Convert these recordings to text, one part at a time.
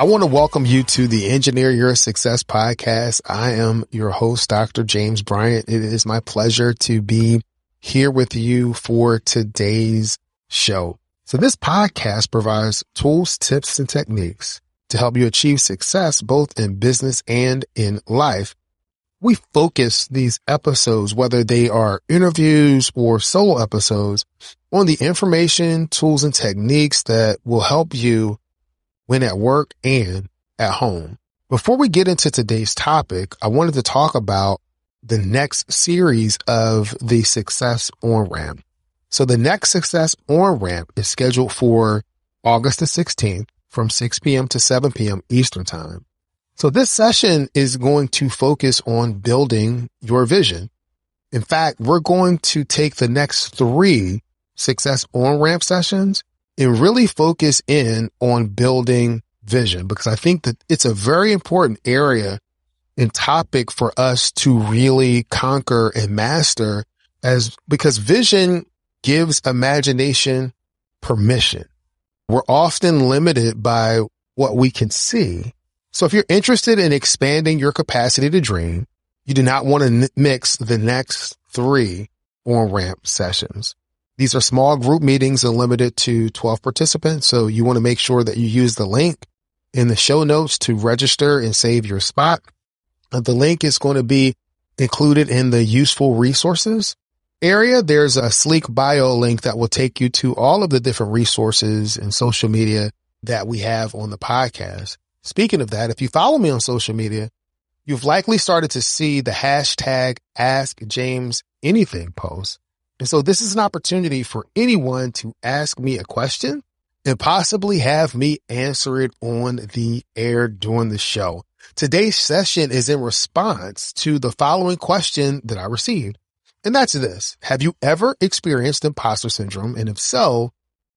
I want to welcome you to the Engineer Your Success podcast. I am your host, Dr. James Bryant. It is my pleasure to be here with you for today's show. So this podcast provides tools, tips, and techniques to help you achieve success both in business and in life. We focus these episodes, whether they are interviews or solo episodes, on the information, tools, and techniques that will help you when at work and at home. Before we get into today's topic, I wanted to talk about the next series of the Success On Ramp. So the next Success On Ramp is scheduled for August the 16th from 6 p.m. to 7 p.m. Eastern time. So this session is going to focus on building your vision. In fact, we're going to take the next three success on ramp sessions and really focus in on building vision because I think that it's a very important area and topic for us to really conquer and master as because vision gives imagination permission we're often limited by what we can see. So if you're interested in expanding your capacity to dream, you do not want to mix the next three on ramp sessions. These are small group meetings and limited to 12 participants. So you want to make sure that you use the link in the show notes to register and save your spot. Uh, the link is going to be included in the useful resources area, there's a sleek bio link that will take you to all of the different resources and social media that we have on the podcast. Speaking of that, if you follow me on social media, you've likely started to see the hashtag ask James anything post. And so this is an opportunity for anyone to ask me a question and possibly have me answer it on the air during the show. Today's session is in response to the following question that I received. And that's this. Have you ever experienced imposter syndrome? And if so,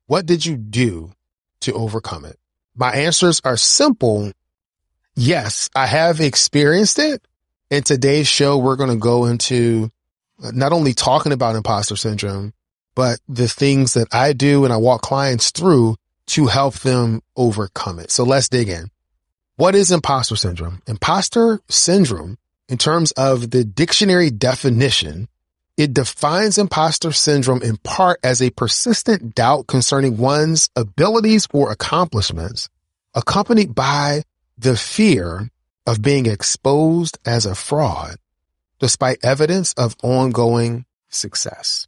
what did you do to overcome it? My answers are simple. Yes, I have experienced it. In today's show, we're going to go into not only talking about imposter syndrome, but the things that I do and I walk clients through to help them overcome it. So let's dig in. What is imposter syndrome? Imposter syndrome, in terms of the dictionary definition, it defines imposter syndrome in part as a persistent doubt concerning one's abilities or accomplishments, accompanied by the fear of being exposed as a fraud, despite evidence of ongoing success.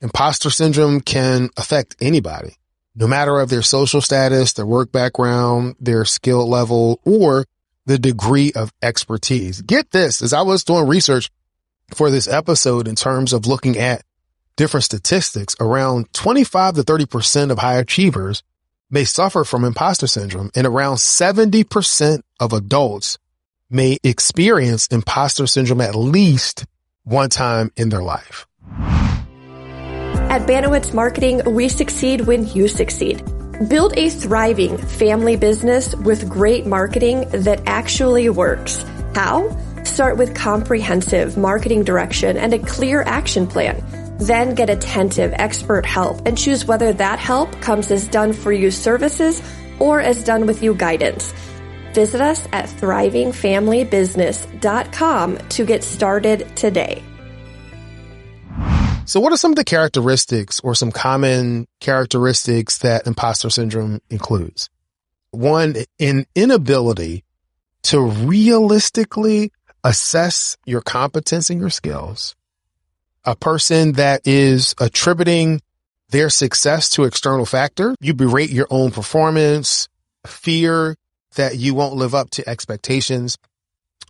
Imposter syndrome can affect anybody, no matter of their social status, their work background, their skill level, or the degree of expertise. Get this, as I was doing research for this episode in terms of looking at different statistics, around 25 to 30% of high achievers may suffer from imposter syndrome and around 70% of adults may experience imposter syndrome at least one time in their life. At Banowitz Marketing, we succeed when you succeed. Build a thriving family business with great marketing that actually works. How? Start with comprehensive marketing direction and a clear action plan. Then get attentive expert help and choose whether that help comes as done for you services or as done with you guidance. Visit us at thrivingfamilybusiness.com to get started today. So what are some of the characteristics or some common characteristics that imposter syndrome includes? One, an inability to realistically assess your competence and your skills. A person that is attributing their success to external factor, you berate your own performance, fear that you won't live up to expectations,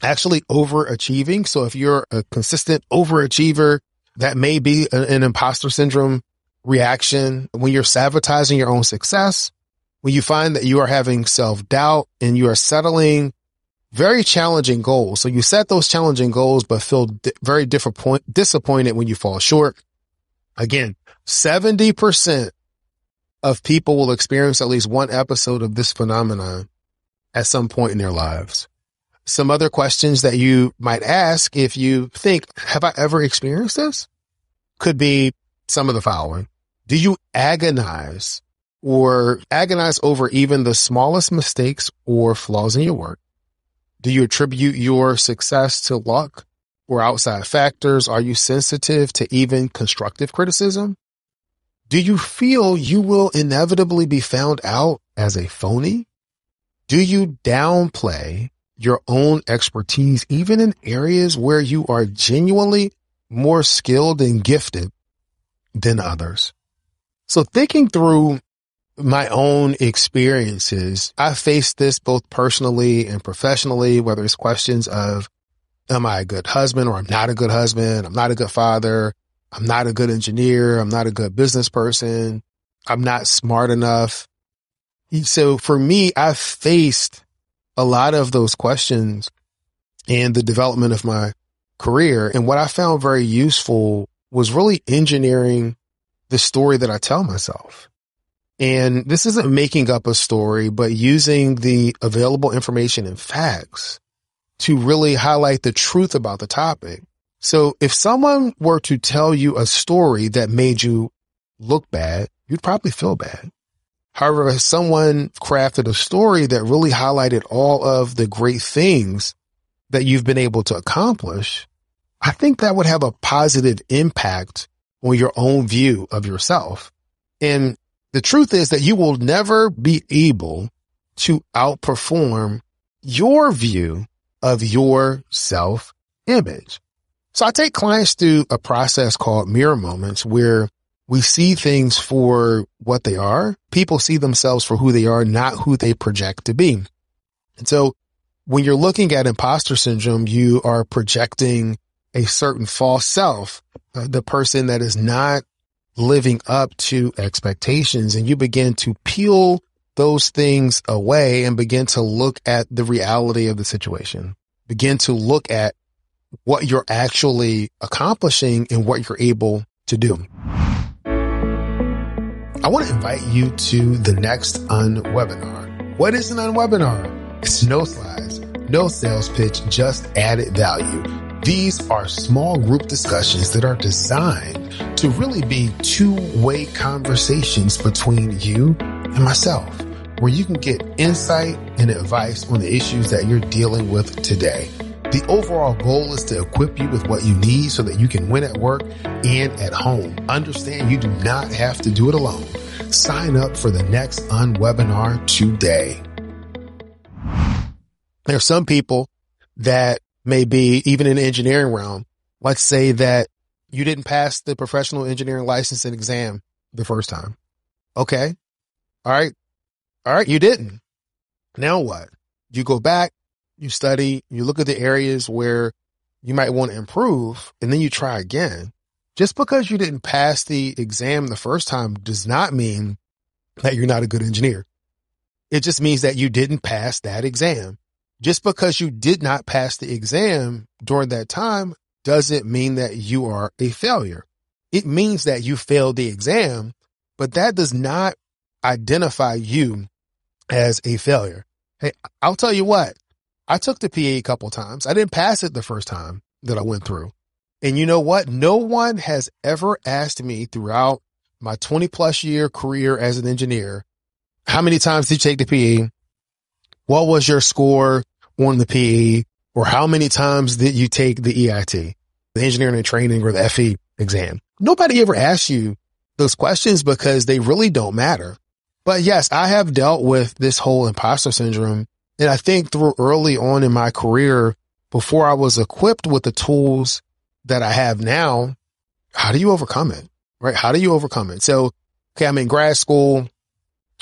actually overachieving. So if you're a consistent overachiever, that may be an imposter syndrome reaction when you're sabotaging your own success, when you find that you are having self doubt and you are settling very challenging goals. So you set those challenging goals, but feel very disappointed when you fall short. Again, 70% of people will experience at least one episode of this phenomenon at some point in their lives. Some other questions that you might ask if you think, have I ever experienced this? Could be some of the following. Do you agonize or agonize over even the smallest mistakes or flaws in your work? Do you attribute your success to luck or outside factors? Are you sensitive to even constructive criticism? Do you feel you will inevitably be found out as a phony? Do you downplay your own expertise even in areas where you are genuinely more skilled and gifted than others? So thinking through my own experiences, I faced this both personally and professionally, whether it's questions of, am I a good husband or I'm not a good husband? I'm not a good father. I'm not a good engineer. I'm not a good business person. I'm not smart enough. So for me, I faced a lot of those questions in the development of my career. And what I found very useful was really engineering the story that I tell myself. And this isn't making up a story, but using the available information and facts to really highlight the truth about the topic. So if someone were to tell you a story that made you look bad, you'd probably feel bad. However, if someone crafted a story that really highlighted all of the great things that you've been able to accomplish, I think that would have a positive impact on your own view of yourself. And the truth is that you will never be able to outperform your view of your self image. So I take clients through a process called mirror moments where we see things for what they are. People see themselves for who they are, not who they project to be. And so when you're looking at imposter syndrome, you are projecting a certain false self, uh, the person that is not living up to expectations and you begin to peel those things away and begin to look at the reality of the situation. Begin to look at what you're actually accomplishing and what you're able to do. I want to invite you to the next unwebinar. What is an unwebinar? It's no slides, no sales pitch, just added value. These are small group discussions that are designed to really be two-way conversations between you and myself, where you can get insight and advice on the issues that you're dealing with today. The overall goal is to equip you with what you need so that you can win at work and at home. Understand you do not have to do it alone. Sign up for the next unwebinar today. There are some people that may be even in the engineering realm. Let's say that you didn't pass the professional engineering license and exam the first time. Okay. All right. All right. You didn't. Now what? You go back, you study, you look at the areas where you might want to improve and then you try again. Just because you didn't pass the exam the first time does not mean that you're not a good engineer. It just means that you didn't pass that exam. Just because you did not pass the exam during that time doesn't mean that you are a failure. It means that you failed the exam, but that does not identify you as a failure. Hey, I'll tell you what, I took the PE a couple times. I didn't pass it the first time that I went through. And you know what? No one has ever asked me throughout my 20 plus year career as an engineer, how many times did you take the PE? What was your score on the PE? Or how many times did you take the EIT, the engineer in training or the FE exam? Nobody ever asks you those questions because they really don't matter. But yes, I have dealt with this whole imposter syndrome. And I think through early on in my career, before I was equipped with the tools that I have now, how do you overcome it? Right? How do you overcome it? So, okay, I'm in grad school.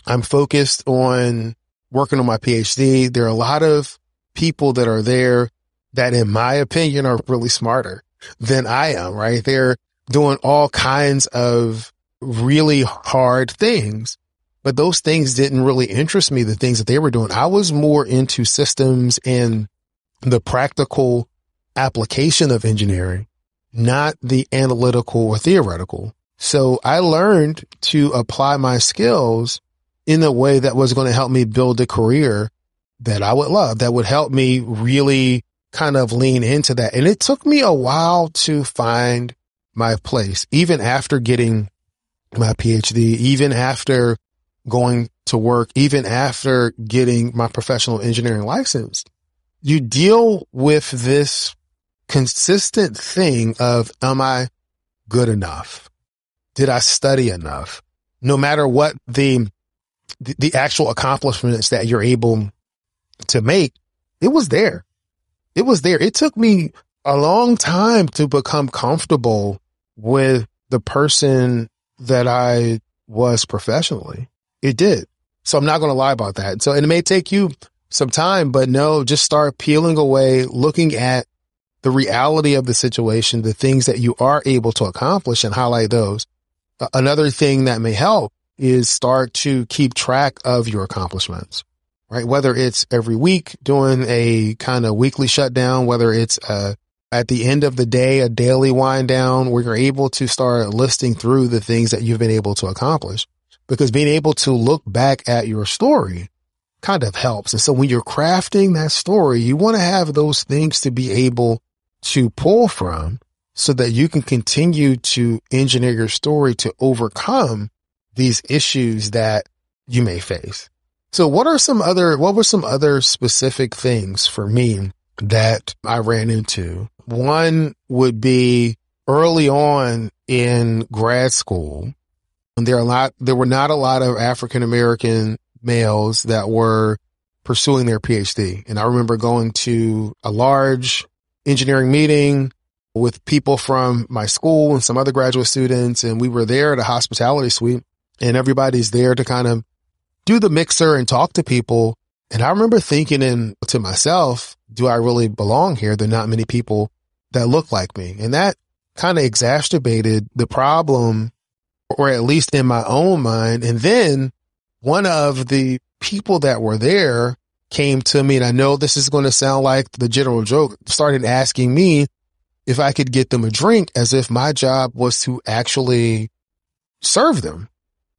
I'm focused on working on my PhD, there are a lot of people that are there that in my opinion are really smarter than I am, right? They're doing all kinds of really hard things. But those things didn't really interest me, the things that they were doing. I was more into systems and the practical application of engineering, not the analytical or theoretical. So I learned to apply my skills in a way that was going to help me build a career that I would love, that would help me really kind of lean into that. And it took me a while to find my place, even after getting my PhD, even after going to work, even after getting my professional engineering license. You deal with this consistent thing of, am I good enough? Did I study enough? No matter what the, the actual accomplishments that you're able to make, it was there. It was there. It took me a long time to become comfortable with the person that I was professionally. It did. So I'm not going to lie about that. So, and it may take you some time, but no, just start peeling away, looking at the reality of the situation, the things that you are able to accomplish and highlight those. Another thing that may help is start to keep track of your accomplishments, right? Whether it's every week doing a kind of weekly shutdown, whether it's uh, at the end of the day, a daily wind down where you're able to start listing through the things that you've been able to accomplish because being able to look back at your story kind of helps. And so when you're crafting that story, you want to have those things to be able to pull from so that you can continue to engineer your story to overcome these issues that you may face. So what are some other, what were some other specific things for me that I ran into? One would be early on in grad school. There are a lot, there were not a lot of African American males that were pursuing their PhD. And I remember going to a large engineering meeting with people from my school and some other graduate students. And we were there at a hospitality suite and everybody's there to kind of do the mixer and talk to people. And I remember thinking in to myself, do I really belong here? There are not many people that look like me. And that kind of exacerbated the problem, or at least in my own mind. And then one of the people that were there came to me and I know this is going to sound like the general joke, started asking me if I could get them a drink as if my job was to actually serve them.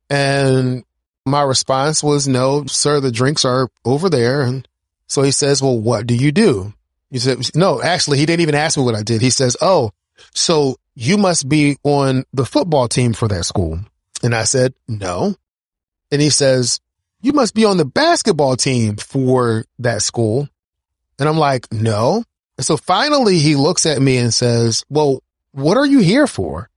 And my response was, no, sir, the drinks are over there. And so he says, well, what do you do? He said, no, actually, he didn't even ask me what I did. He says, oh, so you must be on the football team for that school. And I said, no. And he says, you must be on the basketball team for that school. And I'm like, no. And so finally he looks at me and says, well, what are you here for?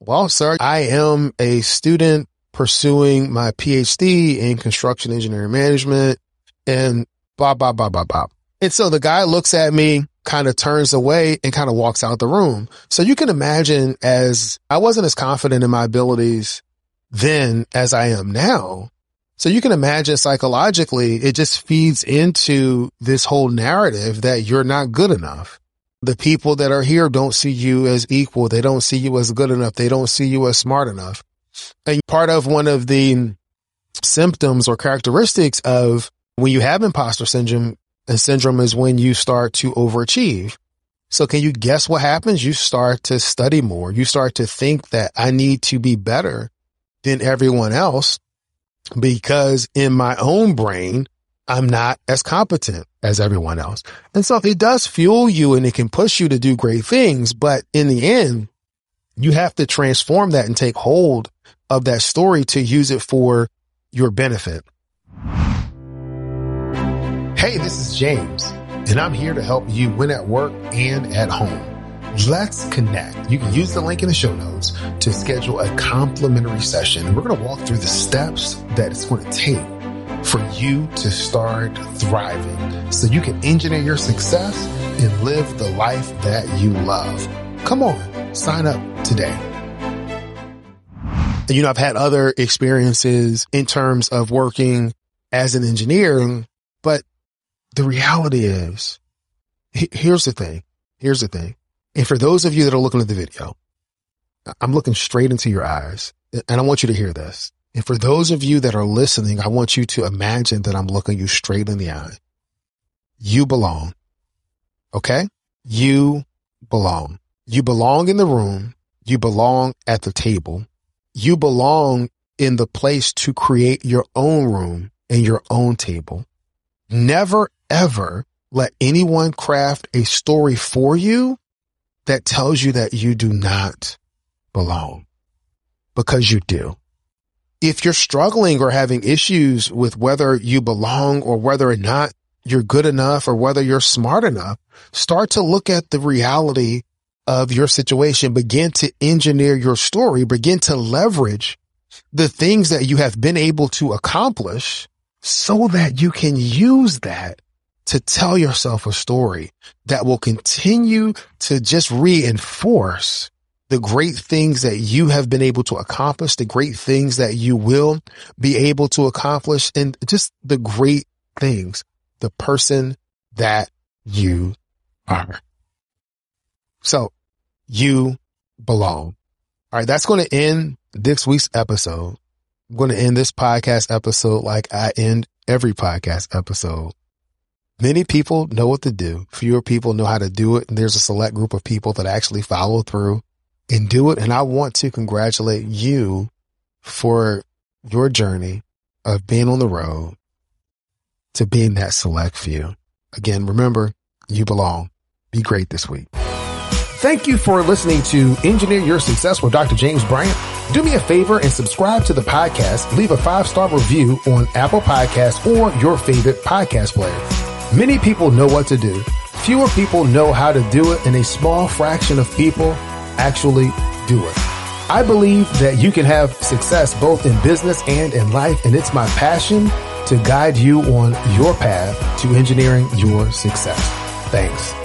Well, sir, I am a student pursuing my PhD in construction engineering management and blah, blah, blah, blah, blah. And so the guy looks at me, kind of turns away and kind of walks out the room. So you can imagine as I wasn't as confident in my abilities then as I am now. So you can imagine psychologically, it just feeds into this whole narrative that you're not good enough. The people that are here don't see you as equal. They don't see you as good enough. They don't see you as smart enough. And part of one of the symptoms or characteristics of when you have imposter syndrome, and syndrome is when you start to overachieve. So can you guess what happens? You start to study more. You start to think that I need to be better than everyone else because in my own brain, I'm not as competent as everyone else. And so it does fuel you and it can push you to do great things. But in the end, you have to transform that and take hold of that story to use it for your benefit. Hey, this is James, and I'm here to help you win at work and at home. Let's connect. You can use the link in the show notes to schedule a complimentary session. We're going to walk through the steps that it's going to take for you to start thriving so you can engineer your success and live the life that you love. Come on, sign up today. You know, I've had other experiences in terms of working as an engineer, but the reality is, here's the thing. Here's the thing. And for those of you that are looking at the video, I'm looking straight into your eyes and I want you to hear this. And for those of you that are listening, I want you to imagine that I'm looking you straight in the eye. You belong. Okay? You belong. You belong in the room. You belong at the table. You belong in the place to create your own room and your own table. Never ever let anyone craft a story for you that tells you that you do not belong because you do. If you're struggling or having issues with whether you belong or whether or not you're good enough or whether you're smart enough, start to look at the reality of your situation. Begin to engineer your story. Begin to leverage the things that you have been able to accomplish so that you can use that to tell yourself a story that will continue to just reinforce the great things that you have been able to accomplish, the great things that you will be able to accomplish, and just the great things, the person that you are. So you belong. All right. That's going to end this week's episode. I'm going to end this podcast episode like I end every podcast episode. Many people know what to do. Fewer people know how to do it. And there's a select group of people that actually follow through and do it. And I want to congratulate you for your journey of being on the road to being that select few. Again, remember you belong. Be great this week. Thank you for listening to Engineer Your Success with Dr. James Bryant. Do me a favor and subscribe to the podcast. Leave a five star review on Apple Podcasts or your favorite podcast player. Many people know what to do. Fewer people know how to do it and a small fraction of people actually do it. I believe that you can have success both in business and in life. And it's my passion to guide you on your path to engineering your success. Thanks.